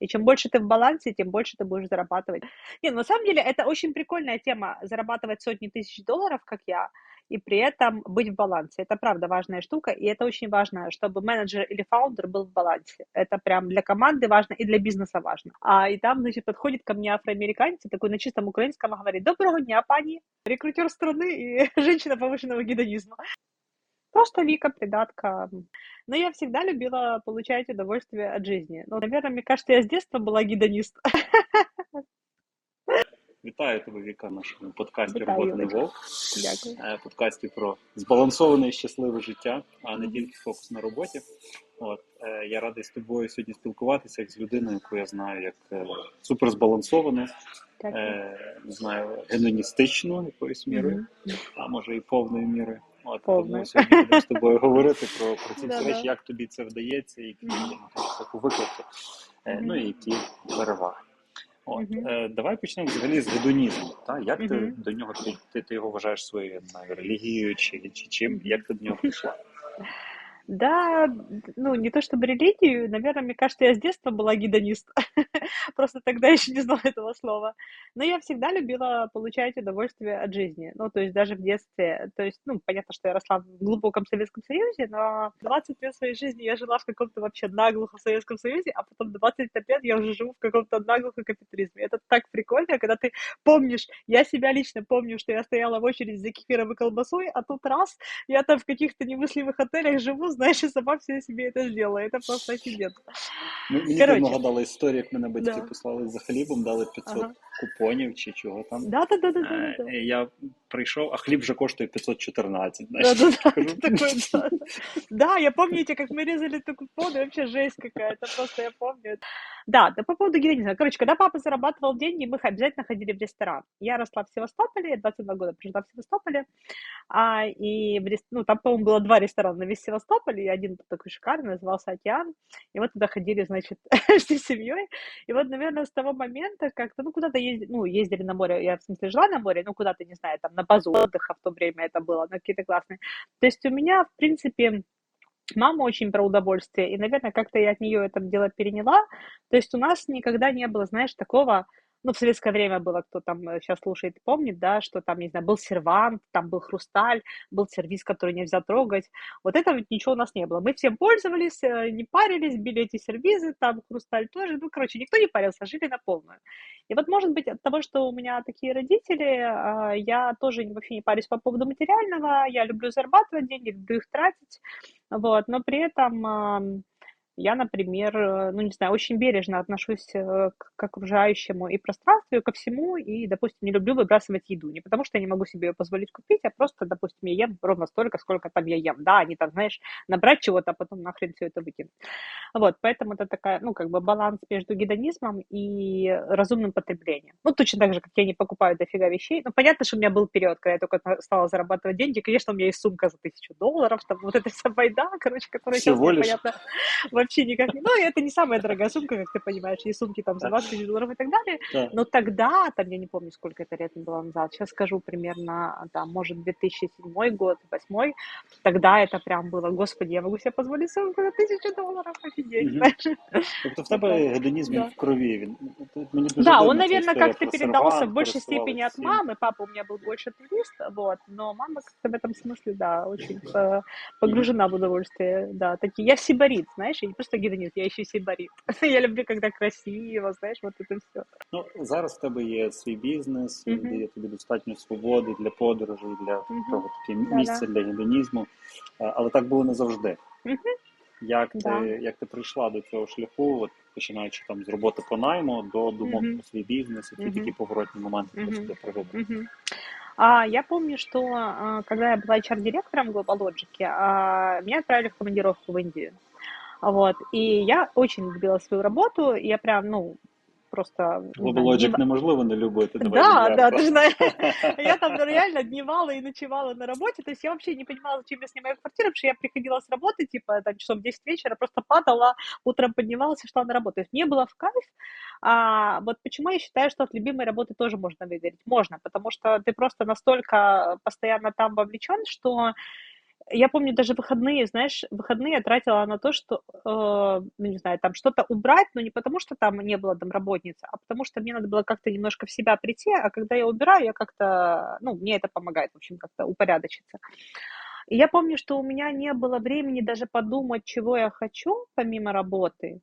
И чем больше ты в балансе, тем больше ты будешь зарабатывать. Не, на самом деле это очень прикольная тема, зарабатывать сотни тысяч долларов, как я, и при этом быть в балансе. Это правда важная штука, и это очень важно, чтобы менеджер или фаундер был в балансе. Это прям для команды важно и для бизнеса важно. А и там, значит, подходит ко мне афроамериканец, такой на чистом украинском говорит, доброго дня, пани, рекрутер страны и женщина повышенного гедонизма. Просто Вика, придатка. Но я всегда любила получать удовольствие от жизни. Ну, наверное, мне кажется, я с детства была гедонист. Вітаю тебе, Віка, в нашому подкасті Вітаю, Робота не Юлечка. вовк. Дякую. Е, Подкасті про збалансоване і щасливе життя, а не Мгм. тільки фокус на роботі. От е, я радий з тобою сьогодні спілкуватися як з людиною, яку я знаю як е, суперзбалансовану, Дякую. е, не знаю, гедоністичну якоюсь мірою, Мгм. а може і повною мірою. От тому сьогодні будемо з тобою говорити про, про ці всі речі, як тобі це вдається, які виклики, е, ну і які переваги. От е, давай почнемо взагалі з гедонізму. Та як ти до нього ти, ти, його вважаєш своєю релігією чи, чи чим? Як ти до нього прийшла? Да, ну, не то чтобы религию, наверное, мне кажется, я с детства была гедонист. Просто тогда еще не знала этого слова. Но я всегда любила получать удовольствие от жизни. Ну, то есть даже в детстве. То есть, ну, понятно, что я росла в глубоком Советском Союзе, но 20 лет своей жизни я жила в каком-то вообще наглухо Советском Союзе, а потом 25 лет я уже живу в каком-то наглухо капитализме. Это так прикольно, когда ты помнишь, я себя лично помню, что я стояла в очереди за кефиром и колбасой, а тут раз, я там в каких-то немыслимых отелях живу, знаешь, и сама все себе это сделала. Это просто офигенно. Ну, Мені Коротше. ти нагадала історію, як мене батьки Да. послали за хлібом, дали 500 Ага. купонів чи чого там. Да, да, да, да, да, Е, да. і Я прийшов, а хліб вже коштує 514. Знаєш, Да, да, да, Кажу, это такой, да. Да, я помните, как мы резали эту купон, и вообще жесть какая-то, просто я помню. Да, да по поводу гедонизма. Короче, когда папа зарабатывал деньги, мы х- обязательно ходили в ресторан. Я росла в Севастополе, я 22 года прожила в Севастополе, а, и в рес- ну, там, по-моему, было два ресторана на весь Севастополь, и один такой шикарный, назывался «Океан», и вот туда ходили, значит, всей семьей, и вот, наверное, с того момента как-то, ну, куда-то ездили, ну, ездили на море, я, в смысле, жила на море, ну, куда-то, не знаю, там, на базу отдыха в то время это было, ну, какие-то классные. То есть у меня, в принципе, мама очень про удовольствие, и, наверное, как-то я от нее это дело переняла. То есть у нас никогда не было, знаешь, такого, ну, в советское время было, кто там сейчас слушает, помнит, да, что там, не знаю, был сервант, там был хрусталь, был сервис, который нельзя трогать. Вот этого ничего у нас не было. Мы всем пользовались, э, не парились, били эти сервизы, там хрусталь тоже. Ну, короче, никто не парился, жили на полную. И вот, может быть, от того, что у меня такие родители, а, я тоже вообще не парюсь по поводу материального, я люблю зарабатывать деньги, люблю их тратить, вот, но при этом я, например, э, ну, не знаю, очень бережно отношусь э, к к окружающему и пространству, и ко всему, и, допустим, не люблю выбрасывать еду. Не потому, что я не могу себе ее позволить купить, а просто, допустим, я ем ровно столько, сколько там я ем. Да, не там, знаешь, набрать чего-то, а потом нахрен все это выкинуть. Вот, поэтому это такая, ну, как бы баланс между гедонизмом и разумным потреблением. Ну, точно так же, как я не покупаю дофига вещей. Ну, понятно, что у меня был период, когда я только стала зарабатывать деньги. Конечно, у меня есть сумка за тысячу долларов, там вот эта вся байда, короче, которая сейчас Всего мне, лишь? вообще никак не... Ну, и это не самая дорогая сумка, как ты понимаешь, есть сумки там за 20 тысяч долларов и так далее. Так. Но тогда, там, я не помню, сколько это лет было назад, сейчас скажу примерно, там, может, 2007 год, 2008, тогда это прям было, господи, я могу себе позволить сумку за тысячу долларов, офигеть, Мгм. знаешь. Тобто в тебе гедонізм він Да. в крові. Він тут мені дуже Да, дивно он, ця наверное, історія как-то про передался в сервант, большей степени от користувались всім. мамы. Папа у меня был больше турист, вот, но мама как-то в этом смысле, да, очень э, погружена в удовольствие, да. Такие, я сибарит, знаешь, я не просто гедонист, я еще сибарит. Я люблю, когда красиво, знаешь, вот это все. Ну, зараз в тебе є свій бізнес, Мгм. він дає тобі достатньо свободи для подорожей, для Мгм. того таке Да-да. місце для гедонізму. Е, Але так було не завжди. Мгм. Як ти, Да. як ти прийшла до цього шляху, от, починаючи там з роботи по найму до думок Мгм. про свій бізнес, які Мгм. такі поворотні моменти Мгм. просто пригодили? Мгм. А, я помню, что а, когда я была HR-директором Globalogic, а, меня отправили в командировку в Индию. Вот. И я очень любила свою работу. Я прям, ну, просто... не Globalogic днева- неможливо не любити. давай Да, да, ты знаешь, я там реально дневала и ночевала на работе, то есть я вообще не понимала, зачем я снимаю квартиру, потому что я приходила с работы, типа, там, часов в 10 вечера, просто падала, утром поднималась и шла на работу. То есть мне было в кайф. А, вот почему я считаю, что от любимой работы тоже можно выгореть? Можно, потому что ты просто настолько постоянно там вовлечен, что я помню даже выходные, знаешь, выходные я тратила на то, что, э, ну, не знаю, там что-то убрать, но не потому, что там не было домработницы, а потому что мне надо было как-то немножко в себя прийти, а когда я убираю, я как-то, ну, мне это помогает, в общем, как-то упорядочиться. И я помню, что у меня не было времени даже подумать, чего я хочу, помимо работы.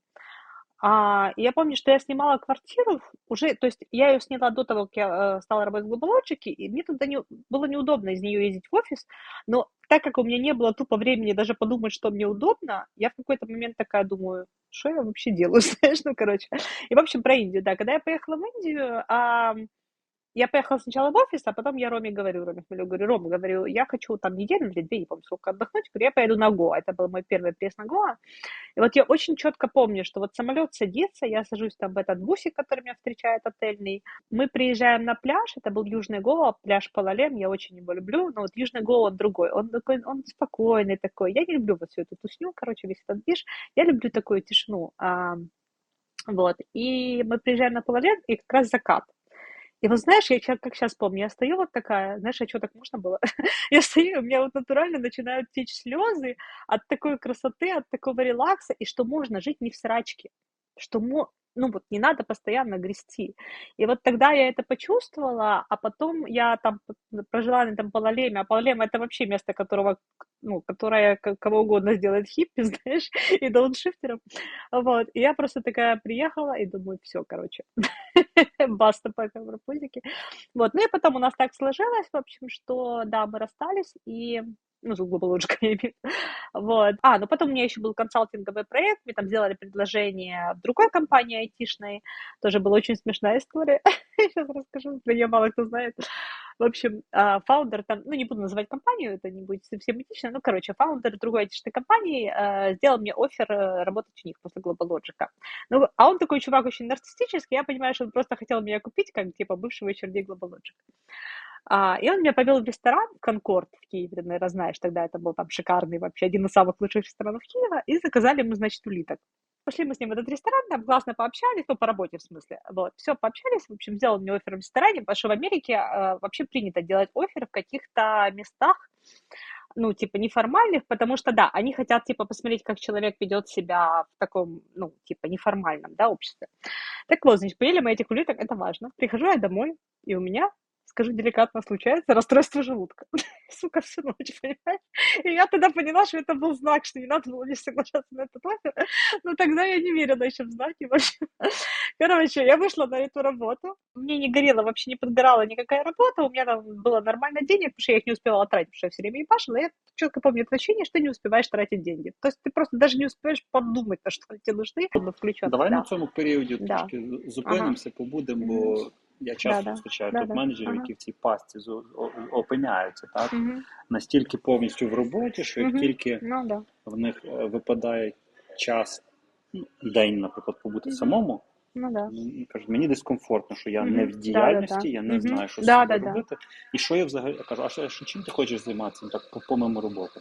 А, я помню, что я снимала квартиру уже, то есть я ее сняла до того, как я э, стала работать в Глобалочике, и мне туда не, было неудобно из нее ездить в офис, но так как у меня не было тупо времени даже подумать, что мне удобно, я в какой-то момент такая думаю, что я вообще делаю, знаешь, ну, короче. И, в общем, про Индию, да, когда я поехала в Индию, а, я поехала сначала в офис, а потом я Роме говорю, Роме Хмелю, говорю, Рома, говорю, я хочу там неделю или две, не помню, сколько отдохнуть, говорю, я поеду на Гоа, это был мой первый приезд на Гоа, и вот я очень четко помню, что вот самолет садится, я сажусь там в этот бусик, который меня встречает отельный, мы приезжаем на пляж, это был Южный Гоа, пляж Палалем, я очень его люблю, но вот Южный Гоа, он другой, он такой, он спокойный такой, я не люблю вот всю эту тусню, короче, весь этот движ, я люблю такую тишину, вот, и мы приезжаем на Палалем, и как раз закат, и вот знаешь, я как сейчас помню, я стою вот такая, знаешь, а что так можно было? я стою, у меня вот натурально начинают течь слезы от такой красоты, от такого релакса, и что можно жить не в срачке, что ну вот не надо постоянно грести. И вот тогда я это почувствовала, а потом я там прожила на этом Палалеме, а Палалем это вообще место, которого, ну, которое кого угодно сделает хиппи, знаешь, и дауншифтером. Вот, и я просто такая приехала и думаю, все, короче, баста по пропузике. Вот, ну и потом у нас так сложилось, в общем, что, да, мы расстались, и ну, звук был лучше, вот. А, ну потом у меня еще был консалтинговый проект, мне там сделали предложение в другой компании айтишной, тоже была очень смешная история, сейчас расскажу, про нее мало кто знает. В общем, а, фаундер там, ну, не буду называть компанию, это не будет совсем этично, ну, короче, фаундер другой айтишной компании э, сделал мне офер э, работать у них после GlobalLogic. Ну, а он такой чувак очень нарциссический, я понимаю, что он просто хотел меня купить, как, типа, бывшего HRD GlobalLogic. А, и он меня повел в ресторан Конкорд в Киеве, ты, наверное, знаешь, тогда это был там шикарный вообще, один из самых лучших ресторанов Киева, и заказали мы, значит, улиток. Пошли мы с ним в этот ресторан, там классно пообщались, ну, по работе в смысле, вот, все, пообщались, в общем, сделал мне офер в ресторане, потому что в Америке э, вообще принято делать офер в каких-то местах, ну, типа, неформальных, потому что, да, они хотят, типа, посмотреть, как человек ведет себя в таком, ну, типа, неформальном, да, обществе. Так вот, значит, поели мы этих улиток, это важно. Прихожу я домой, и у меня скажу деликатно, случается расстройство желудка. Сука, всю ночь, понимаешь? И я тогда поняла, что это был знак, что не надо было не соглашаться на этот офер. Но тогда я не верила еще в знаки вообще. Короче, я вышла на эту работу. Мне не горела, вообще не подгорала никакая работа. У меня там было нормально денег, потому что я их не успевала тратить, потому что я все время ебашила. Я четко помню это ощущение, что не успеваешь тратить деньги. То есть ты просто даже не успеешь подумать, на что тебе нужны. Включен, Давай да. на цьому періоді да. трошки зупинимося, ага. побудемо, бо я часто да, зустрічаю да, топ-менеджерів, ага. які в цій пастці опиняються, так? Угу. Настільки повністю в роботі, що як угу. тільки ну, да. в них е, випадає час, ну, день, наприклад, побути угу. самому, Ну, да. кажуть, мені дискомфортно, що я mm-hmm. не в діяльності, да, да, я не mm-hmm. знаю, що да, собі робити. І що я взагалі я кажу, а що, чим ти хочеш займатися? Так, помимо роботи.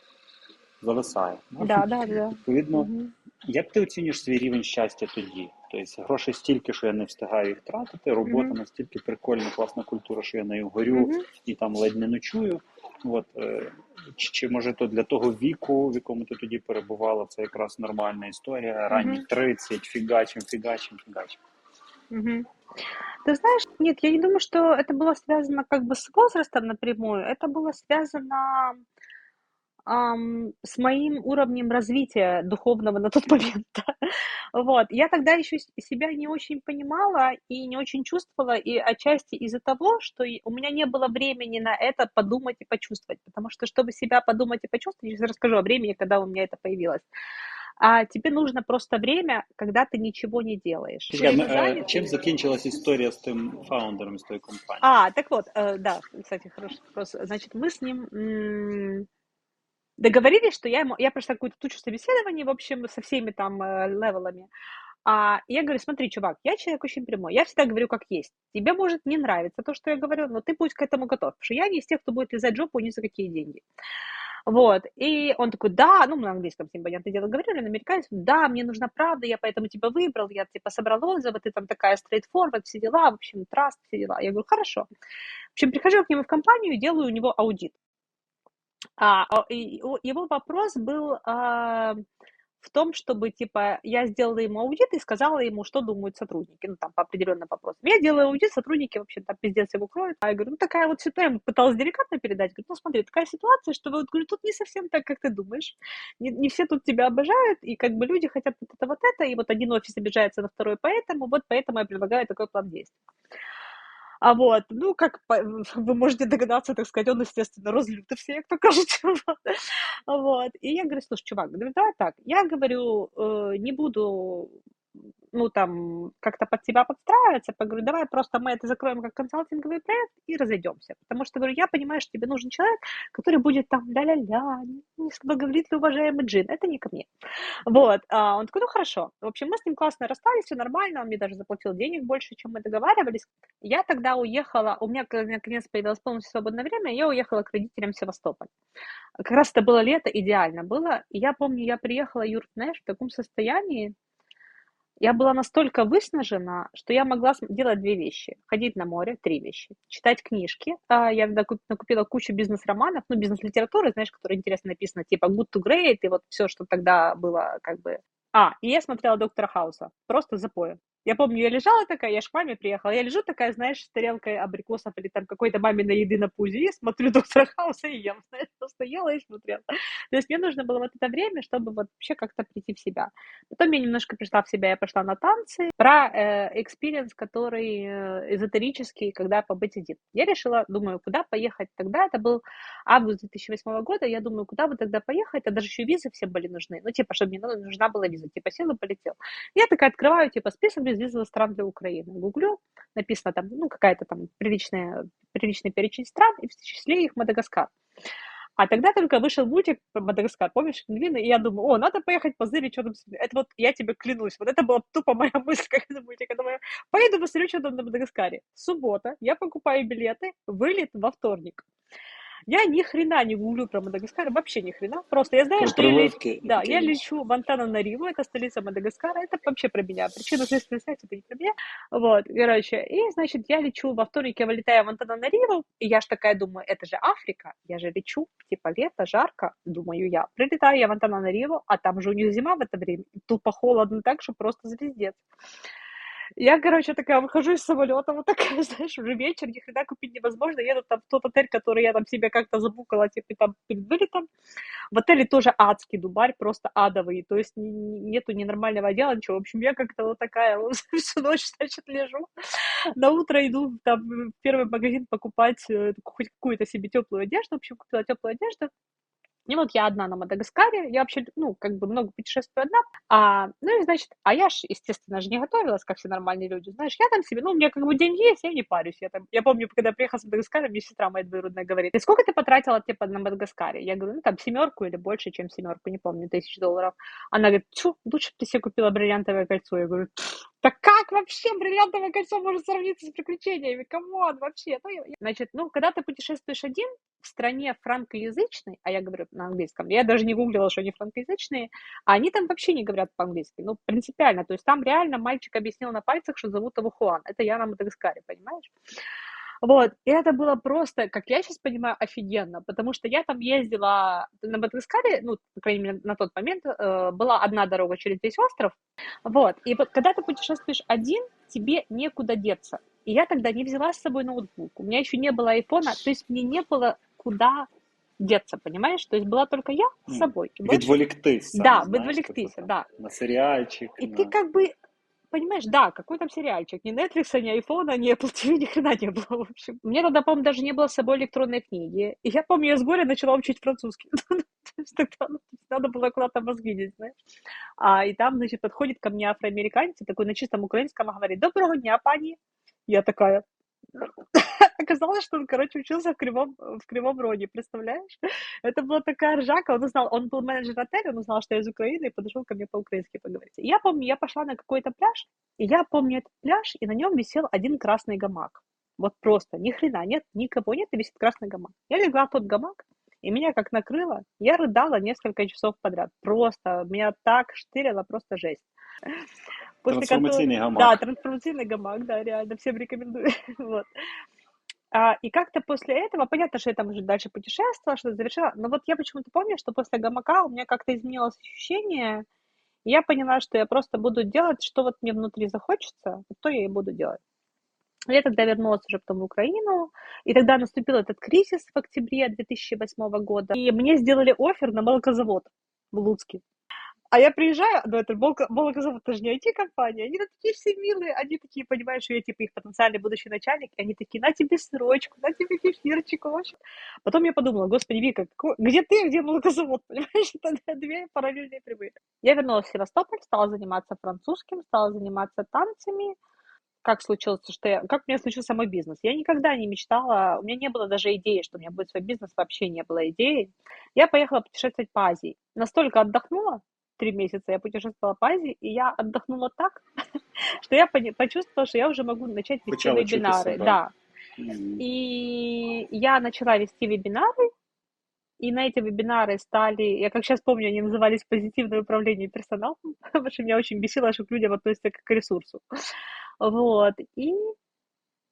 Зависає. Да, да, да. Відповідно, mm-hmm. як ти оцінюєш свій рівень щастя тоді? Тобто грошей стільки, що я не встигаю їх тратити. Робота mm-hmm. настільки прикольна, класна культура, що я нею горю mm-hmm. і там ледь не ночую. От, е, чи, чи може то для того віку, в якому ти тоді перебувала, це якраз нормальна історія. Ранні mm-hmm. 30, фигачим, фигачим, фигачим. Угу. Ты знаешь, нет, я не думаю, что это было связано как бы с возрастом напрямую. Это было связано ам, с моим уровнем развития духовного на тот момент. Вот. Я тогда еще себя не очень понимала и не очень чувствовала, и отчасти из-за того, что у меня не было времени на это подумать и почувствовать, потому что, чтобы себя подумать и почувствовать, я сейчас расскажу о времени, когда у меня это появилось. А тебе нужно просто время, когда ты ничего не делаешь. Чекай, э, чем закончилась история с тем фаундером, с той компанией? А, так вот, э, да, кстати, хороший вопрос. Значит, мы с ним договорились, что я ему, я прошла какую-то тучу собеседований, в общем, со всеми там э, левелами. А я говорю, смотри, чувак, я человек очень прямой, я всегда говорю как есть. Тебе может не нравиться то, что я говорю, но ты будь к этому готов, потому что я не из тех, кто будет лизать жопу ни за какие деньги. Вот, и он такой, да, ну, мы на английском с ним, понятное дело, говорили, на американец, да, мне нужна правда, я поэтому тебя выбрал, я, типа, собрал отзывы, ты там такая straightforward, все дела, в общем, траст, все дела. Я говорю, хорошо. В общем, прихожу к нему в компанию и делаю у него аудит. А, его вопрос был а, в том, чтобы, типа, я сделала ему аудит и сказала ему, что думают сотрудники, ну, там, по определенным вопросам. Я делаю аудит, сотрудники вообще там пиздец его кроют. А я говорю, ну, такая вот ситуация, я пыталась деликатно передать, говорю, ну, смотри, такая ситуация, что вот, говорю, тут не совсем так, как ты думаешь. Не, не все тут тебя обожают, и как бы люди хотят вот это, вот это, и вот один офис обижается на второй поэтому, вот поэтому я предлагаю такой план действий. А вот, ну, как вы можете догадаться, так сказать, он, естественно, разлютый як то кажуть. Вот. И я говорю, слушай, чувак, давай так, я говорю, э, не буду ну, там, как-то под тебя подстраиваться, поговорю, давай просто мы это закроем как консалтинговый проект и разойдемся. Потому что, говорю, я понимаю, что тебе нужен человек, который будет там ля-ля-ля, не говорит уважаемый Джин, это не ко мне. Вот, а он такой, ну, хорошо. В общем, мы с ним классно расстались, все нормально, он мне даже заплатил денег больше, чем мы договаривались. Я тогда уехала, у меня наконец появилось полностью свободное время, я уехала к родителям в Севастополь. Как раз это было лето, идеально было. И я помню, я приехала, Юр, знаешь, в таком состоянии, я была настолько выснажена, что я могла делать две вещи. Ходить на море, три вещи. Читать книжки. А, я накупила кучу бизнес-романов, ну, бизнес-литературы, знаешь, которые интересно написано, типа Good to Great, и вот все, что тогда было как бы... А, и я смотрела Доктора Хауса. Просто запоем. Я помню, я лежала такая, я ж к маме приехала, я лежу такая, знаешь, с тарелкой абрикосов или там какой-то маминой еды на пузе, и смотрю Доктора Хауса и ем, знаешь, просто ела и смотрела. То есть мне нужно было вот это время, чтобы вот вообще как-то прийти в себя. Потом я немножко пришла в себя, я пошла на танцы, про experience, э, который э, эзотерический, когда побыть один. Я решила, думаю, куда поехать тогда, это был август 2008 года, я думаю, куда бы тогда поехать, а даже еще визы всем были нужны, ну, типа, чтобы мне нужна была виза, типа, сел и полетел. Я такая открываю, типа, список безвизовых стран для Украины. Гуглю, написано там, ну, какая-то там приличная, приличный перечень стран, и в числе их Мадагаскар. А тогда только вышел мультик Мадагаскар, помнишь, пингвины, и я думаю, о, надо поехать позырить, что там... Это вот, я тебе клянусь, вот это была тупо моя мысль, как это мультик. Я думаю, поеду посмотрю, что там на Мадагаскаре. Суббота, я покупаю билеты, вылет во вторник. Я ни хрена не гуглю про Мадагаскар, вообще ни хрена. Просто я знаю, что я, лечу, да, я лечу в Антана-Нариву, это столица Мадагаскара, это вообще про меня. Причина следственной связи, это не про меня. Вот, короче, и, значит, я лечу во вторник, я вылетаю в Антана-Нариву, и я ж такая думаю, это же Африка, я же лечу, типа лето, жарко, думаю я. Прилетаю я в Антана-Нариву, а там же у них зима в это время, тупо холодно так, что просто звездец. Я, короче, такая выхожу из самолета, вот такая, знаешь, уже вечер, ни хрена купить невозможно. Еду там в тот отель, который я там себе как-то забукала, типа, там, перед вылетом. В отеле тоже адский дубарь, просто адовый, то есть нету ненормального дела, ничего. В общем, я как-то вот такая вот всю ночь, значит, лежу. На утро иду там в первый магазин покупать э, хоть какую-то себе теплую одежду. В общем, купила теплую одежду. И вот я одна на Мадагаскаре, я вообще, ну, как бы много путешествую одна. А, ну и, значит, а я ж, естественно, же не готовилась, как все нормальные люди, знаешь, я там себе, ну, у меня как бы день есть, я не парюсь. Я, там, я помню, когда я приехала с Мадагаскара, мне сестра моя двоюродная говорит, и сколько ты потратила, типа, на Мадагаскаре? Я говорю, ну, там, семерку или больше, чем семерку, не помню, тысяч долларов. Она говорит, чу, лучше бы ты себе купила бриллиантовое кольцо. Я говорю, так как вообще бриллиантовое кольцо может сравниться с приключениями? Come on, вообще. Ну, значит, ну, когда ты путешествуешь один в стране франкоязычной, а я говорю на английском, я даже не гуглила, что они франкоязычные, а они там вообще не говорят по-английски. Ну, принципиально. То есть там реально мальчик объяснил на пальцах, что зовут его Хуан. Это я на Мадагаскаре, понимаешь? Вот, и это было просто, как я сейчас понимаю, офигенно, потому что я там ездила на Мадагаскаре, ну, по крайней мере, на тот момент э, была одна дорога через весь остров, вот, и вот когда ты путешествуешь один, тебе некуда деться. И я тогда не взяла с собой ноутбук, у меня еще не было айфона, то есть мне не было куда деться, понимаешь? То есть была только я с собой. Відволіктися. Да, відволіктися, да. На сериальчик. И на... ты как бы понимаешь, да, какой там сериальчик, ни Netflix, ни айфона, ни Apple TV, ни хрена не было, в общем. Мне тогда, по-моему, даже не было с собой электронной книги. И я помню, я с горя начала учить французский. Ну, надо было куда-то мозги знаешь. А, и там, значит, подходит ко мне афроамериканец, такой на чистом украинском говорит, доброго дня, пани. Я такая, Оказалось, что он, короче, учился в Кривом, в Кривом Роге, представляешь? Это была такая ржака, он узнал, он был менеджер отеля, он узнал, что я из Украины, и подошел ко мне по-украински поговорить. Я помню, я пошла на какой-то пляж, и я помню этот пляж, и на нем висел один красный гамак. Вот просто, ни хрена нет, никого нет, и висит красный гамак. Я легла в тот гамак, и меня как накрыло, я рыдала несколько часов подряд. Просто, меня так штырило, просто жесть. После трансформационный которого... гамак. Да, трансформационный гамак, да, реально, всем рекомендую. вот. А, и как-то после этого, понятно, что я там уже дальше путешествовала, что завершила, но вот я почему-то помню, что после гамака у меня как-то изменилось ощущение, и я поняла, что я просто буду делать, что вот мне внутри захочется, вот то я и буду делать. Я тогда вернулась уже потом в Украину, и тогда наступил этот кризис в октябре 2008 года, и мне сделали офер на молокозавод в Луцке. А я приезжаю, ну это молокозавод, это же не IT-компания, они такие все милые, они такие понимают, что я типа их потенциальный будущий начальник, и они такие, на тебе срочку, на тебе кефирчик, вообще. Потом я подумала, господи, Вика, какой... где ты, где молокозавод, понимаешь, это две параллельные прямые. Я вернулась в Севастополь, стала заниматься французским, стала заниматься танцами, как случилось, что я, как у меня случился мой бизнес. Я никогда не мечтала, у меня не было даже идеи, что у меня будет свой бизнес, вообще не было идеи. Я поехала путешествовать по Азии. Настолько отдохнула, три месяца я путешествовала по Азии, и я отдохнула так, что я почувствовала, что я уже могу начать вести Начала вебинары. Да. И я начала вести вебинары, и на эти вебинары стали, я как сейчас помню, они назывались «Позитивное управление персоналом», потому что меня очень бесило, что к людям относятся как к ресурсу. Вот, и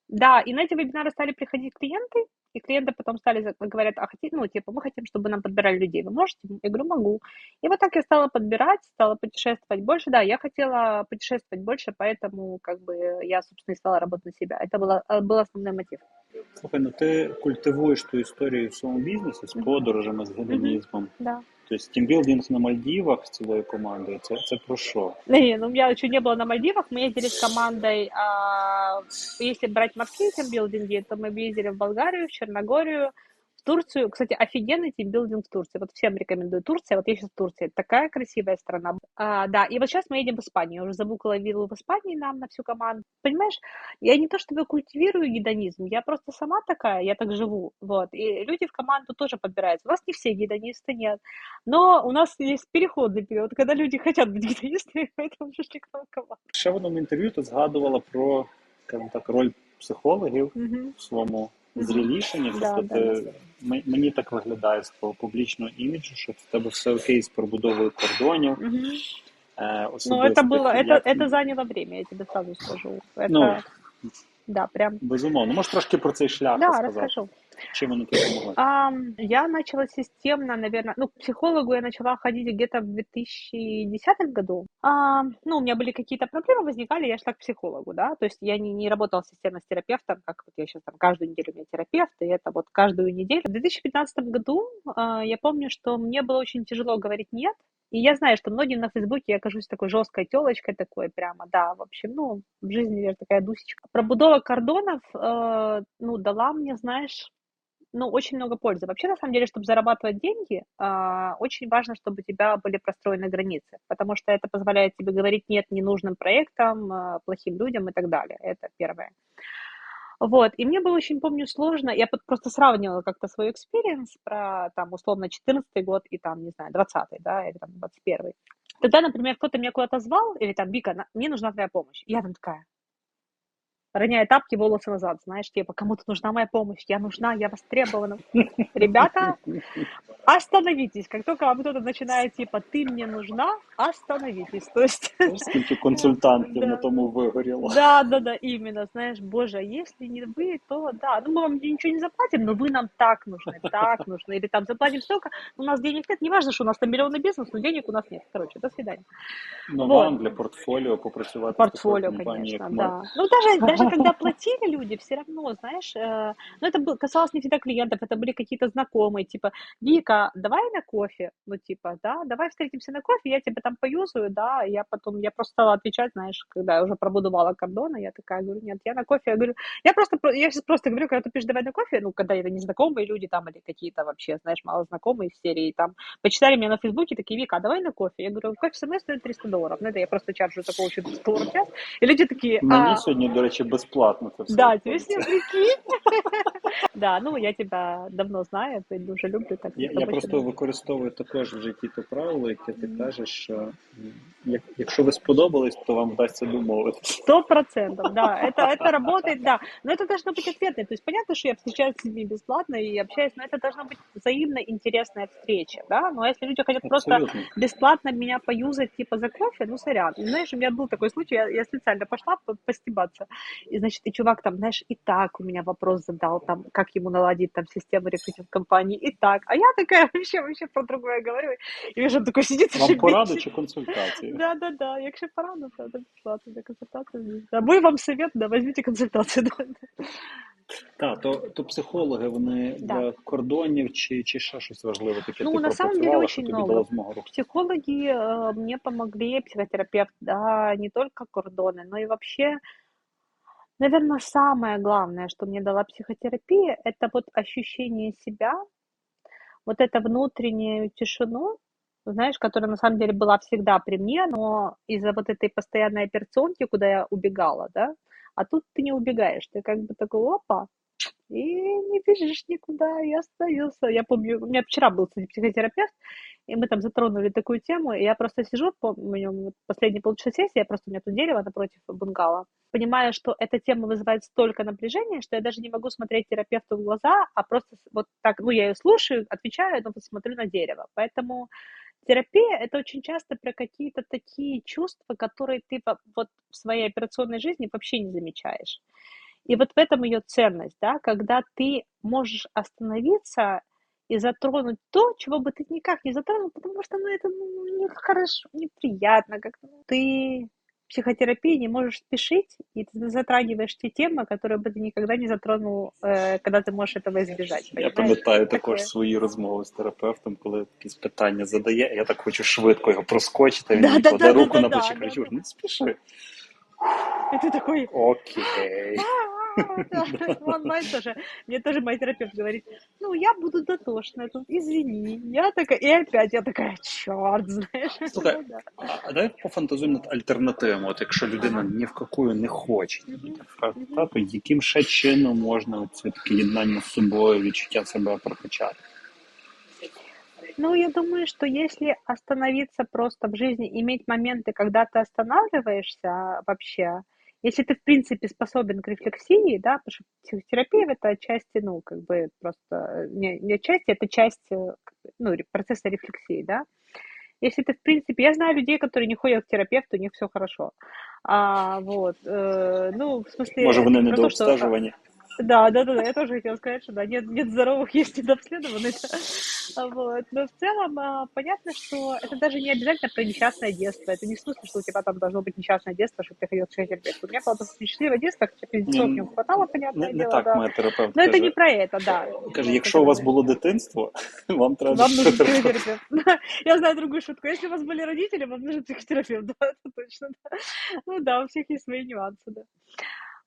да, и на эти вебинары стали приходить клиенты, и клиенты потом стали говорят, а хотите, ну, типа, мы хотим, чтобы нам подбирали людей. Вы можете? Я говорю, могу. И вот так я стала подбирать, стала путешествовать больше. Да, я хотела путешествовать больше, поэтому, как бы, я, собственно, и стала работать на себя. Это было, э, был основной мотив. Слухай, ну ти культивуєш ту історію в своєму бізнесі з подорожами, з гедонізмом. Да. Тобто тимбилдинг на Мальдивах з цілою командою, це, це про що? Не, ну у меня еще не было на Мальдивах, мы ездили с командой, а, если брать морские тимбилдинги, то мы ездили в Болгарию, в Черногорию, Турцию, кстати, офигенный тимбилдинг в Турции. Вот всем рекомендую Турция. Вот я сейчас в Турции. Такая красивая страна. А, да, и вот сейчас мы едем в Испанию. Я уже забукала виллу в Испании нам на всю команду. Понимаешь, я не то чтобы культивирую гедонизм, я просто сама такая, я так живу. Вот. И люди в команду тоже подбираются. У нас не все гедонисты, нет. Но у нас есть переходный период, когда люди хотят быть гедонистами, поэтому пришли к нам в команду. Ще в одному інтерв'ю ти згадувала про, скажімо так, роль психологів угу. в своєму зрілішання. Тобто да, ти, да, мені так виглядає з твого публічного іміджу, що в тебе все окей з пробудовою кордонів. Угу. Э, ну, это было, это, это заняло время, я тебе сразу скажу. Это, ну, да, прям. Безумовно. Можеш трошки про цей шлях да, розказати? расскажу. Чем оно помогло? А, я начала системно, наверное, ну, к психологу я начала ходить где-то в 2010 году. А, ну, у меня были какие-то проблемы, возникали, я шла к психологу, да, то есть я не, не работала системно с терапевтом, как вот я сейчас там каждую неделю у меня терапевт, и это вот каждую неделю. В 2015 году а, я помню, что мне было очень тяжело говорить «нет», и я знаю, что многим на Фейсбуке я окажусь такой жесткой телочкой такой прямо, да, в общем, ну, в жизни я такая дусечка. Пробудова кордонов, э, ну, дала мне, знаешь, ну, очень много пользы. Вообще, на самом деле, чтобы зарабатывать деньги, э, очень важно, чтобы у тебя были простроены границы, потому что это позволяет тебе говорить нет ненужным проектам, э, плохим людям и так далее. Это первое. Вот, и мне было очень, помню, сложно, я просто сравнивала как-то свой experience про, там, условно, 14 год и, там, не знаю, 20 да, или, там, 21 Тогда, например, кто-то меня куда-то звал, или там, Вика, мне нужна твоя помощь. Я там такая, роняя тапки, волосы назад, знаешь, типа, кому-то нужна моя помощь, я нужна, я востребована. Ребята, остановитесь. Как только вам кто-то начинает, типа, ты мне нужна, остановитесь. То есть... Сколько консультантов да. на тому выгорело. Да, да, да, именно, знаешь, боже, если не вы, то да, ну мы вам ничего не заплатим, но вы нам так нужны, так нужны, или там заплатим столько, у нас денег нет, не важно, что у нас там миллионный бизнес, но денег у нас нет, короче, до свидания. Ну, вот. вам для портфолио попрацювати. Портфолио, конечно, да. Ну, даже, даже когда платили люди, все равно, знаешь, э, ну, это было, касалось не всегда клиентов, это были какие-то знакомые, типа, Вика, давай на кофе, ну, типа, да, давай встретимся на кофе, я тебя там поюзаю, да, я потом, я просто стала отвечать, знаешь, когда я уже пробудовала кордоны, я такая говорю, нет, я на кофе, я говорю, я просто, я сейчас просто говорю, когда ты пишешь давай на кофе, ну, когда это незнакомые люди там или какие-то вообще, знаешь, мало знакомые в серии, там, почитали меня на Фейсбуке, такие, Вика, а давай на кофе, я говорю, кофе со мной стоит 300 долларов, ну, это я просто чаржу такого еще 300 долларов час, и люди такие, а... Мені сьогодні, до речі, безплатно це все. Да, тебе с прикинь? Да, ну я тебя давно знаю, я дуже люблю. Так я, я просто використовую також в житті то правило, яке ти кажеш, що як, якщо ви сподобались, то вам вдасться домовитися. Сто процентов, да, это, это работает, да. Но это должно быть ответное. То есть понятно, что я встречаюсь с людьми бесплатно и общаюсь, но это должна быть взаимно интересная встреча, да. Но если люди хотят Абсолютно. просто бесплатно меня поюзать, типа за кофе, ну сорян. И, знаешь, у меня был такой случай, я, я специально пошла постебаться И, значит, и чувак там, знаешь, и так у меня вопрос задал, там, как ему наладить там систему рекрутинг компании, и так. А я такая вообще, вообще про другое говорю. И вижу, он такой сидит. Вам пораду чи консультацію? Да, да, да. Якщо пораду, то бесплатно для консультації. А ми вам совет, да, візьміть консультацію. Так, то то психологи вони да. для кордонів чи чи ще щось важливе таке? Ну, ти на самом деле очень много. Психологи э, мне помогли, психотерапевт, да, не только кордоны, но и вообще, наверное, самое главное, что мне дала психотерапия, это вот ощущение себя, вот это внутреннюю тишину, знаешь, которая на самом деле была всегда при мне, но из-за вот этой постоянной операционки, куда я убегала, да, а тут ты не убегаешь, ты как бы такой, опа, и не бежишь никуда, и остаешься. Я помню, у меня вчера был кстати, психотерапевт, и мы там затронули такую тему, и я просто сижу, помню, вот последние полчаса сессии, я просто, у меня тут дерево напротив бунгало, понимаю, что эта тема вызывает столько напряжения, что я даже не могу смотреть терапевту в глаза, а просто вот так, ну, я ее слушаю, отвечаю, но смотрю на дерево. Поэтому Терапия- это очень часто про какие-то такие чувства, которые ты вот в своей операционной жизни вообще не замечаешь. И вот в этом ее ценность, да, когда ты можешь остановиться и затронуть то, чего бы ты никак не затронул, потому что, ну, это ну, нехорошо, неприятно как-то. Ты психотерапии не можешь спешить, и ты затрагиваешь те темы, которые бы ты никогда не затронул, э, когда ты можешь этого избежать. Я пам'ятаю також свої розмови з терапевтом, коли якісь питання задає, я так хочу швидко його проскочити, він да, да, кладе да, руку да, на плечі, да, кажу, да. не спіши. И ты такой... Окей. Он, знаешь, тоже, мне тоже мой терапевт говорит, ну, я буду дотошна тут, извини. Я такая, и опять я такая, чорт, знаєш. Слухай, ну, а давай пофантазуємо над альтернативами, от якщо людина ні в какую не хоче, то яким ще чином можна це таке єднання з собою, відчуття себе прокачати? Ну, я думаю, что если остановиться просто в жизни, иметь моменты, когда ты останавливаешься вообще, если ты, в принципе, способен к рефлексии, да, потому что психотерапия это отчасти, ну, как бы просто, э, не, не отчасти, это часть, э, ну, процесса рефлексии, да. Если ты, в принципе, я знаю людей, которые не ходят к терапевту, у них все хорошо. А, вот, э, ну, в смысле... Может, вони не до обстежування. Да, да, да, я тоже хотела сказать, что да, нет, нет здоровых, есть недообследованных. Вот. Но в целом а, понятно, что это даже не обязательно про несчастное детство. Это не в смысле, что у тебя там должно быть несчастное детство, чтобы ты ходил к психотерапевту. У меня было просто счастливое детство, хотя пиздецов не хватало, понятное не, не дело. так да. моя терапевт Но это не про это, да. Каже, якщо у вас було дитинство, вам треба Вам нужен психотерапевт. Я знаю другую шутку. Если у вас были родители, вам нужен психотерапевт. Да, это точно. Да. Ну да, у всех есть свои нюансы, да.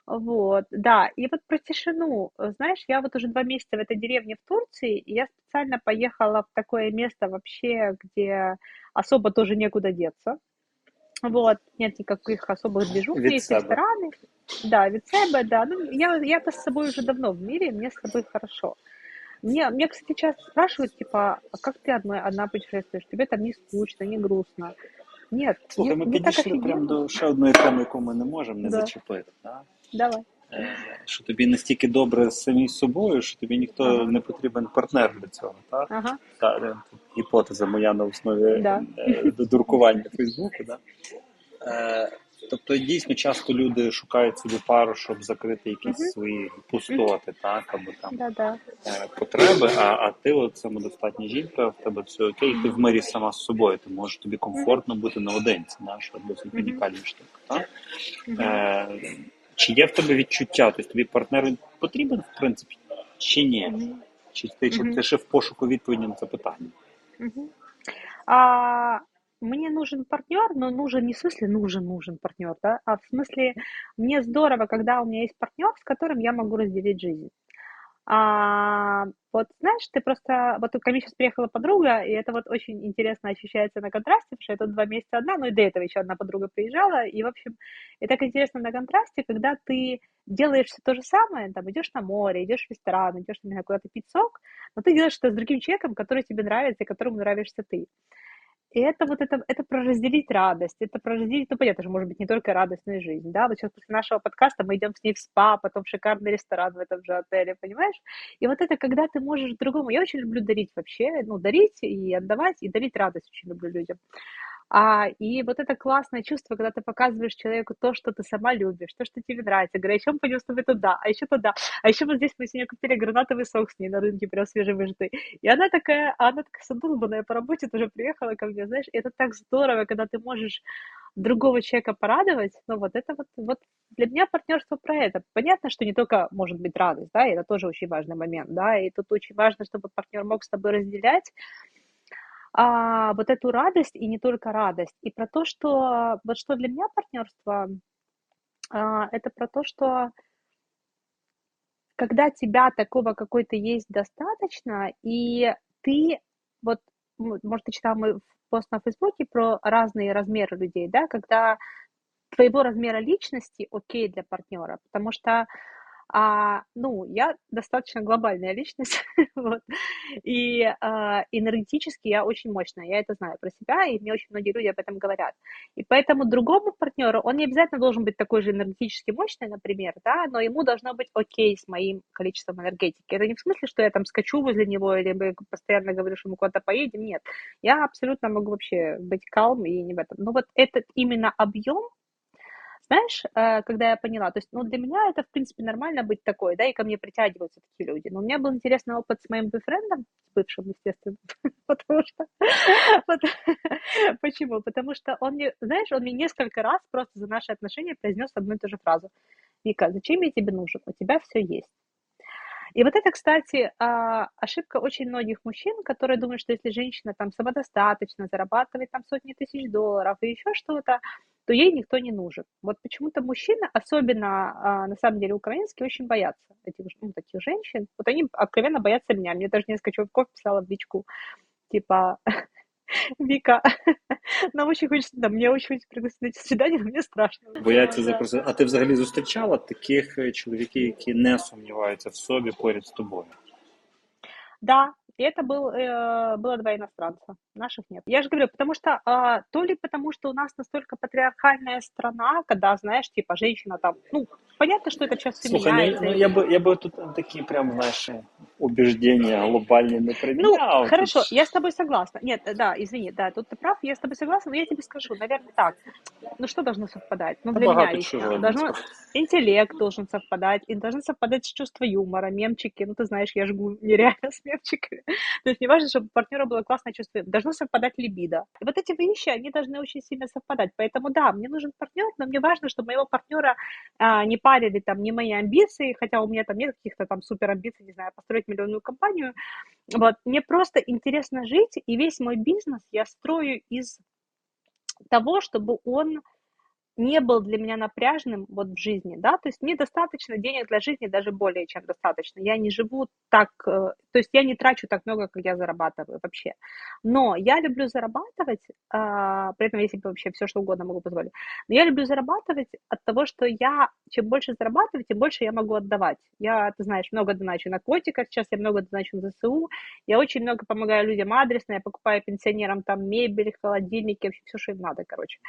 Вот, да. И вот про тишину. Знаешь, я вот уже два месяца в этой деревне в Турции, и я специально поехала в такое место вообще, где особо тоже некуда деться. Вот, нет никаких особых движух, есть рестораны. Да, Вицебе, да. Ну, я, я-то с собой уже давно в мире, мне с собой хорошо. Мне, мне, кстати, часто спрашивают, типа, а как ты одна, одна путешествуешь? Тебе там не скучно, не грустно? Нет. Слухай, ми підійшли прямо до ще одної теми, яку ми не можемо не да. зачепити. Да? Давай. Е, що тобі настільки добре з самі собою, що тобі ніхто ага. не потрібен партнер для цього. Так? Ага. Та, е, гіпотеза моя на основі да. Е, додуркування Фейсбуку. Да? Тобто дійсно часто люди шукають собі пару, щоб закрити якісь uh-huh. свої пустоти, так або там Да-да. потреби. А а ти от самодостатня жінка, в тебе все окей, ти в мирі сама з собою, ти можеш тобі комфортно бути наодинці, да, що досить унікальна штука. Так? Е, чи є в тебе відчуття? Тобто тобі партнер потрібен, в принципі, чи ні? Mm-hmm. Чи ти чи ти ще в пошуку відповіді на це питання? Mm-hmm. А, Мне нужен партнер, но нужен не в смысле нужен, нужен партнер, да, а в смысле мне здорово, когда у меня есть партнер, с которым я могу разделить жизнь. А, вот знаешь, ты просто... Вот ко мне сейчас приехала подруга, и это вот очень интересно ощущается на контрасте, потому что я тут два месяца одна, ну и до этого еще одна подруга приезжала, и, в общем, и так интересно на контрасте, когда ты делаешь все то же самое, там, идешь на море, идешь в ресторан, идешь, куда-то пить сок, но ты делаешь это с другим человеком, который тебе нравится и которому нравишься ты. И это вот это, это про разделить радость, это про разделить, ну, понятно же, может быть, не только радостную жизнь, да, вот сейчас после нашего подкаста мы идем с ней в спа, потом в шикарный ресторан в этом же отеле, понимаешь? И вот это, когда ты можешь другому, я очень люблю дарить вообще, ну, дарить и отдавать, и дарить радость очень люблю людям. А, и вот это классное чувство, когда ты показываешь человеку то, что ты сама любишь, то, что тебе нравится. Говорю, а еще мы пойдем с тобой туда, а еще туда. А еще вот здесь мы сегодня купили гранатовый сок с ней на рынке, прям свежевыжатый. И она такая, она такая задолбанная по работе тоже приехала ко мне, знаешь, и это так здорово, когда ты можешь другого человека порадовать, ну вот это вот, вот для меня партнерство про это. Понятно, что не только может быть радость, да, это тоже очень важный момент, да, и тут очень важно, чтобы партнер мог с тобой разделять а, вот эту радость и не только радость. И про то, что вот что для меня партнерство, а, это про то, что когда тебя такого какой-то есть достаточно, и ты вот, может, ты читал мой пост на Фейсбуке про разные размеры людей, да, когда твоего размера личности окей для партнера, потому что а, ну, я достаточно глобальная личность, вот, и а, энергетически я очень мощная, я это знаю про себя, и мне очень многие люди об этом говорят. И поэтому другому партнеру, он не обязательно должен быть такой же энергетически мощный, например, да, но ему должно быть окей с моим количеством энергетики. Это не в смысле, что я там скачу возле него или постоянно говорю, что мы куда-то поедем, нет. Я абсолютно могу вообще быть калм и не в этом. Но вот этот именно объем, знаешь, э, когда я поняла, то есть, ну, для меня это, в принципе, нормально быть такой, да, и ко мне притягиваются такие люди. Но у меня был интересный опыт с моим бойфрендом, с бывшим, естественно, потому что... Почему? Потому что он мне, знаешь, он мне несколько раз просто за наши отношения произнес одну и ту же фразу. Вика, зачем я тебе нужен? У тебя все есть. И вот это, кстати, а, ошибка очень многих мужчин, которые думают, что если женщина там самодостаточно зарабатывает там сотни тысяч долларов и еще что-то, то ей никто не нужен. Вот почему-то мужчины, особенно а, на самом деле украинские, очень боятся этих, ну, таких женщин. Вот они откровенно боятся меня. Мне даже несколько чуваков писала в личку, типа, Віка, нам очень хочеться, да, мені очень хочеться пригласити на свидання, але мені страшно. Бояться запросити. А ти взагалі зустрічала таких е, чоловіків, які не сумніваються в собі поряд з тобою? Да, и это был, э, было два иностранца, наших нет. Я же говорю, потому что, э, то ли потому, что у нас настолько патриархальная страна, когда, знаешь, типа, женщина там, ну, понятно, что это сейчас Слушай, меняется. Ну, ну, я, бы, я бы тут такие прям, знаешь, убеждения глобальные не применял. Ну, хорошо, я с тобой согласна. Нет, да, извини, да, тут ты прав, я с тобой согласна, но я тебе скажу, наверное, так. Ну, что должно совпадать? Ну, для меня лично. Должно... Интеллект должен совпадать, и должен совпадать чувство юмора, мемчики. Ну, ты знаешь, я жгу нереально с мемчиками. То есть не важно, чтобы у партнера было классное чувство, должно совпадать либидо. И вот эти вещи, они должны очень сильно совпадать. Поэтому да, мне нужен партнер, но мне важно, чтобы моего партнера а, не парили там не мои амбиции, хотя у меня там нет каких-то там супер амбиций, не знаю, построить миллионную компанию. Вот, мне просто интересно жить, и весь мой бизнес я строю из того, чтобы он не был для меня напряжным вот в жизни, да, то есть мне достаточно денег для жизни, даже более чем достаточно. Я не живу так, э, то есть я не трачу так много, как я зарабатываю вообще. Но я люблю зарабатывать, а, при этом если бы вообще все что угодно могу позволить, но я люблю зарабатывать от того, что я, чем больше зарабатываю, тем больше я могу отдавать. Я, ты знаешь, много доначу на котиках, сейчас я много доначу на ЗСУ, я очень много помогаю людям адресно, я покупаю пенсионерам там мебель, холодильники, вообще все, что им надо, короче.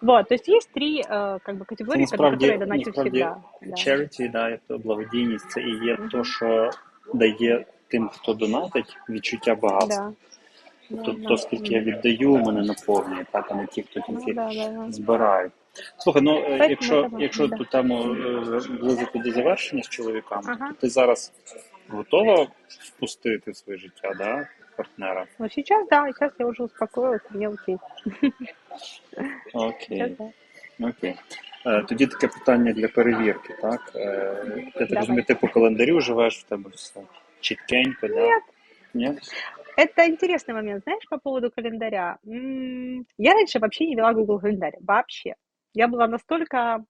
Вот, то есть есть три три е, как би, категорії, які донатів завжди. Charity, да, благодійність, це і є uh-huh. то, що дає тим, хто донатить, відчуття багатства. Да. Тобто, да, то, скільки я віддаю, мене наповнює, так, а не ті, хто тільки ну, збирають. Слухай, ну е, так, якщо якщо ту тему близити до завершення з чоловіками, ага. то ти зараз готова впустити в своє життя, да? партнера? Ну, сейчас, да, сейчас я уже успокоилась, мне окей. Окей. Окей. Е, тоді таке питання для перевірки, так? Е, я так розумію, ти по календарю живеш в тебе все чіткенько, да? Нет. Нет? Это интересный момент, знаешь, по поводу календаря. Я раньше вообще не вела Google календарь, вообще. Я была настолько...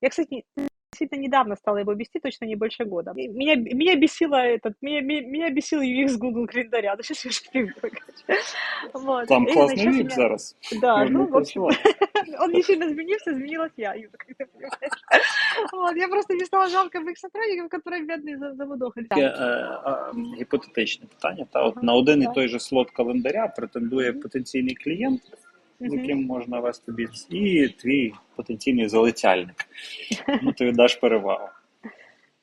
Я, кстати, действительно недавно стала его вести, точно не больше года. Меня, меня бесило этот, меня, меня бесил UX Google календаря, да сейчас я же привык. Вот. Там классный UX меня... зараз. Да, ну, в общем, он не сильно изменился, изменилась я, Юта, как ты понимаешь. Вот, ладно, я просто не стала жалко моїх сотрудників, які бідні замудохали. Таке е, гіпотетичне питання. Та от на один і той же слот календаря претендує потенційний клієнт, з яким можна вести бізнес, і твій потенційний залицяльник. Ну, ти віддаш перевагу.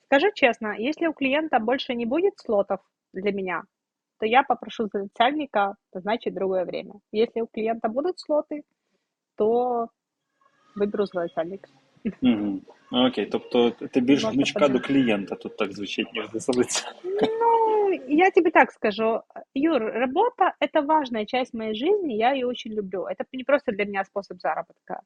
Скажи честно, если у клиента больше не будет слотов для меня, то я попрошу залицяльника назначить другое время. Если у клиента будут слоты, то виберу залицяльника. Угу. Окей, тобто ти більш гнучка до клієнта тут так звучить, ніж до залицяльника. Ну, я тебе так скажу. Юр, работа – это важная часть моей жизни, я ее очень люблю. Это не просто для меня способ заработка.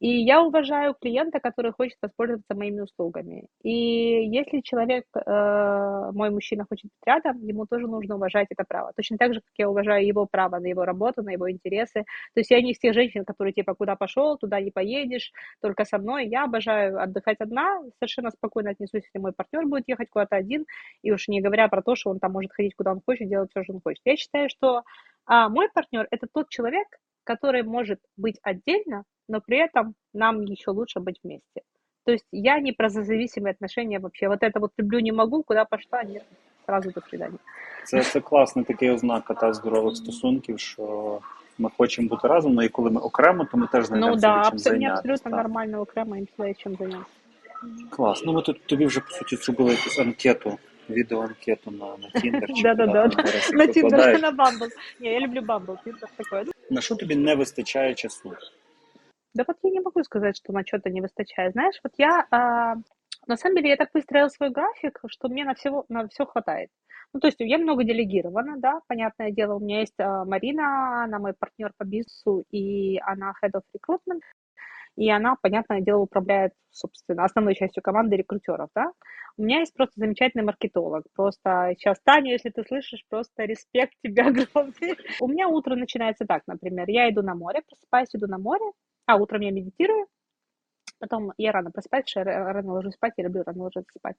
И я уважаю клиента, который хочет воспользоваться моими услугами. И если человек, э, мой мужчина, хочет быть рядом, ему тоже нужно уважать это право. Точно так же, как я уважаю его право на его работу, на его интересы. То есть я не из тех женщин, которые типа куда пошел, туда не поедешь, только со мной. Я обожаю отдыхать одна, совершенно спокойно отнесусь, если мой партнер будет ехать куда-то один, и уж не говоря про то, что он там может ходить куда он хочет, делать все, что он хочет. Я считаю, что а, мой партнер это тот человек, который может быть отдельно, но при этом нам еще лучше быть вместе. То есть я не про зависимые отношения вообще. Вот это вот люблю, не могу, куда пошла, нет, сразу до свидания. Це, це класний такий ознак та здорових стосунків, що ми хочемо бути разом, але коли ми окремо, то ми теж знайдемо ну, да, чим зайнятися. абсолютно так. нормально окремо, їм всегда чим зайнятися. Клас. Ну ми тут тобі вже по суті зробили якусь анкету, відеоанкету на, на Тіндер. Да-да-да. На Тіндер, на Бамбл. Ні, я люблю Бамбл, Тіндер такое. На що тобі не вистачає часу? Да вот я не могу сказать, что на что-то не выстачает. Знаешь, вот я, на самом деле, я так выстроила свой график, что мне на, всего, на все хватает. Ну, то есть я много делегирована, да, понятное дело. У меня есть а, Марина, она мой партнер по бизнесу, и она head of recruitment, и она, понятное дело, управляет, собственно, основной частью команды рекрутеров, да. У меня есть просто замечательный маркетолог. Просто сейчас, Таня, если ты слышишь, просто респект тебе огромный. У меня утро начинается так, например, я иду на море, просыпаюсь, иду на море, а, утром я медитирую, потом я рано просыпаюсь, я рано ложусь спать, я люблю рано ложиться спать.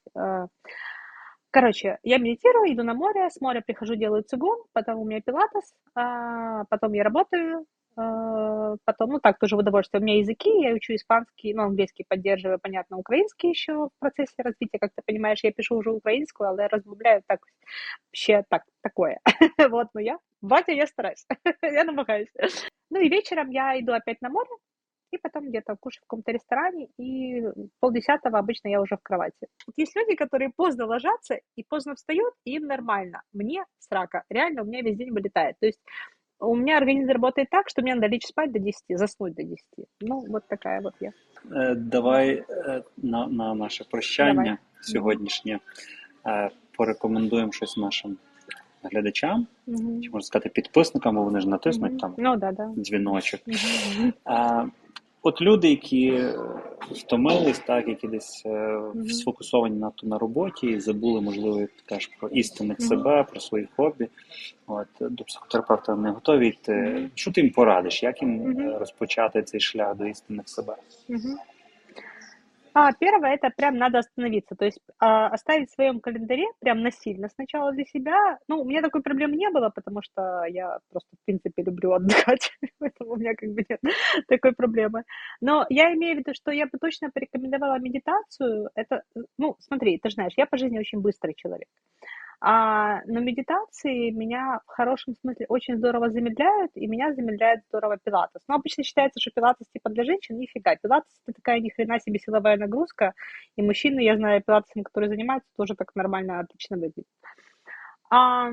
Короче, я медитирую, иду на море, с моря прихожу, делаю цигун, потом у меня пилатес, а, потом я работаю, а, потом, ну так, тоже в удовольствие. У меня языки, я учу испанский, ну, английский поддерживаю, понятно, украинский еще в процессе развития, как ты понимаешь, я пишу уже украинскую, але розмовляю так, вообще так, такое. вот, ну я, батя, я стараюсь, я намагаюсь. Ну и вечером я иду опять на море, и потом где-то кушаю в каком-то ресторане, и полдесятого обычно я уже в кровати. Есть люди, которые поздно ложатся и поздно встают, и им нормально. Мне срака. Реально у меня весь день вылетает. То есть у меня организм работает так, что мне надо лечь спать до 10, заснуть до 10. Ну, вот такая вот я. Э, давай э, на на наше прощання Давай. сьогоднішнє э, порекомендуємо щось нашим глядачам, угу. чи можна сказати, підписникам, бо вони ж натиснуть угу. там ну, да, да. дзвіночок. Угу. А, От люди, які втомились, так, які десь mm-hmm. сфокусовані надто на роботі і забули, можливо, теж про істинних mm-hmm. себе, про свої хобі. От До психотерапевта не готові йти. Що ти їм порадиш? Як їм розпочати цей шлях до істинних себе? А, первое, это прям надо остановиться, то есть а, оставить в своем календаре прям насильно сначала для себя. Ну, у меня такой проблемы не было, потому что я просто, в принципе, люблю отдыхать, поэтому у меня как бы нет такой проблемы. Но я имею в виду, что я бы точно порекомендовала медитацию. Это, ну, смотри, ты же знаешь, я по жизни очень быстрый человек. А, но медитации меня в хорошем смысле очень здорово замедляют, и меня замедляет здорово пилатес. Но обычно считается, что пилатес типа для женщин, нифига. Пилатес это такая ни хрена себе силовая нагрузка, и мужчины, я знаю, пилатесом, которые занимаются, тоже так нормально, отлично выглядят. А,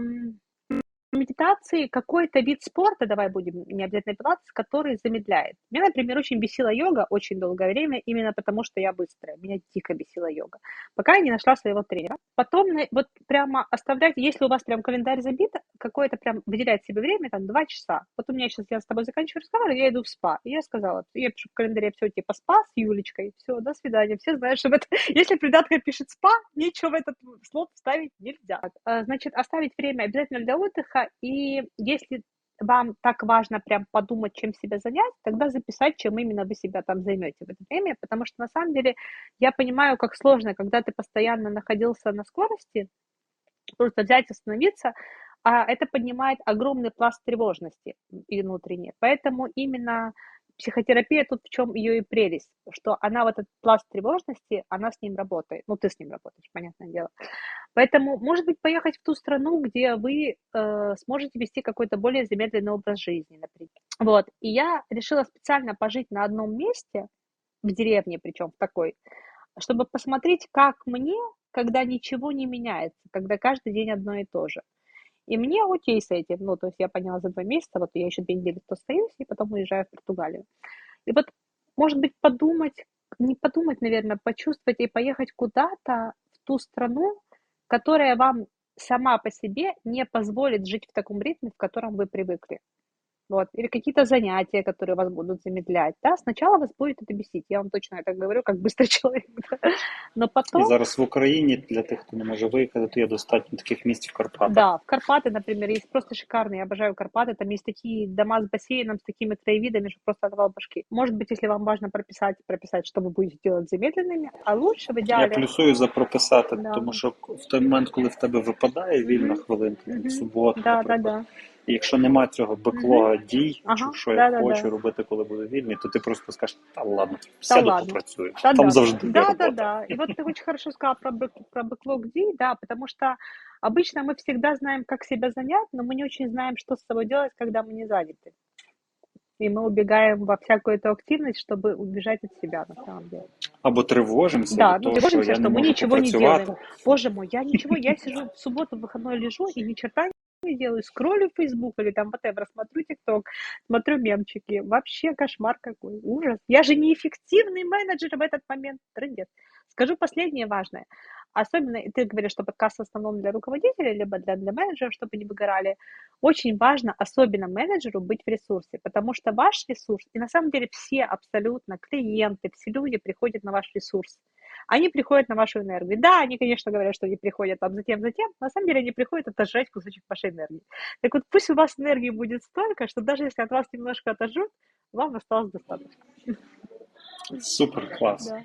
медитации какой-то вид спорта, давай будем не обязательно пилатес, который замедляет. Меня, например, очень бесила йога очень долгое время, именно потому что я быстрая. Меня дико бесила йога. Пока я не нашла своего тренера. Потом вот прямо оставлять, если у вас прям календарь забит, какое-то прям выделять себе время, там, два часа. Вот у меня сейчас, я с тобой заканчиваю разговор, я иду в спа. И я сказала, я пишу в календаре все, типа, спа с Юлечкой. Все, до свидания. Все знают, что в это... если придатка пишет спа, ничего в этот слот ставить нельзя. А, значит, оставить время обязательно для отдыха, и если вам так важно прям подумать, чем себя занять, тогда записать, чем именно вы себя там займете в это время, потому что на самом деле я понимаю, как сложно, когда ты постоянно находился на скорости, просто взять, остановиться, а это поднимает огромный пласт тревожности и внутренней. Поэтому именно психотерапия тут в чем ее и прелесть, что она вот этот пласт тревожности, она с ним работает. Ну, ты с ним работаешь, понятное дело. Поэтому, может быть, поехать в ту страну, где вы э, сможете вести какой-то более замедленный образ жизни, например. Вот. И я решила специально пожить на одном месте, в деревне причем в такой, чтобы посмотреть, как мне, когда ничего не меняется, когда каждый день одно и то же. И мне окей с этим. Ну, то есть я поняла за два месяца, вот я еще две недели тут остаюсь, и потом уезжаю в Португалию. И вот, может быть, подумать, не подумать, наверное, почувствовать и поехать куда-то в ту страну, которая вам сама по себе не позволит жить в таком ритме, в котором вы привыкли вот, или какие-то занятия, которые вас будут замедлять, да, сначала вас будет это бесить, я вам точно это говорю, как быстрый человек, да? но потом... І зараз в Україні, для тех, хто не може виїхати, то є достатньо таких місць в Карпатах. Да, в Карпаты, например, есть просто шикарные, я обожаю Карпаты, там есть такие дома с бассейном, с такими краевидами, что просто отвал башки. Может быть, если вам важно прописать, прописать, что вы будете делать замедленными, а лучше в ідеалі... Я плюсую за прописати, да. тому що в той момент, коли в тебе випадає вільна хвилинка, mm -hmm. субота, да, да, да. І якщо немає цього беклога дій, ага, що да, я да, хочу да. робити, коли буду вільний, то ти просто скажеш, та ладно, сяду ладно. попрацюю. Да, Там да. завжди Да, робота. да, да. И вот ты очень хорошо сказала про, бэк, про бэклог дій, да, потому что обычно мы всегда знаем, как себя занять, но мы не очень знаем, что с собой делать, когда мы не заняты. И мы убегаем во всякую эту активность, чтобы убежать от себя, на самом деле. Або тревожимся. Да, ну, тревожимся, что, что мы ничего не делаем. Боже мой, я ничего, я сижу в субботу, в выходной лежу и ни черта не делаю, скроллю Facebook или там whatever, смотрю TikTok, смотрю мемчики. Вообще кошмар какой, ужас. Я же неэффективный менеджер в этот момент. Трындец. Скажу последнее важное. Особенно, ты говоришь, что подкаст в основном для руководителей, либо для, для менеджеров, чтобы не выгорали. Очень важно, особенно менеджеру, быть в ресурсе, потому что ваш ресурс, и на самом деле все абсолютно клиенты, все люди приходят на ваш ресурс они приходят на вашу энергию. Да, они, конечно, говорят, что они приходят там затем, затем, но на самом деле они приходят отожрать кусочек вашей энергии. Так вот, пусть у вас энергии будет столько, что даже если от вас немножко отожрут, вам осталось достаточно. Супер, класс. Да.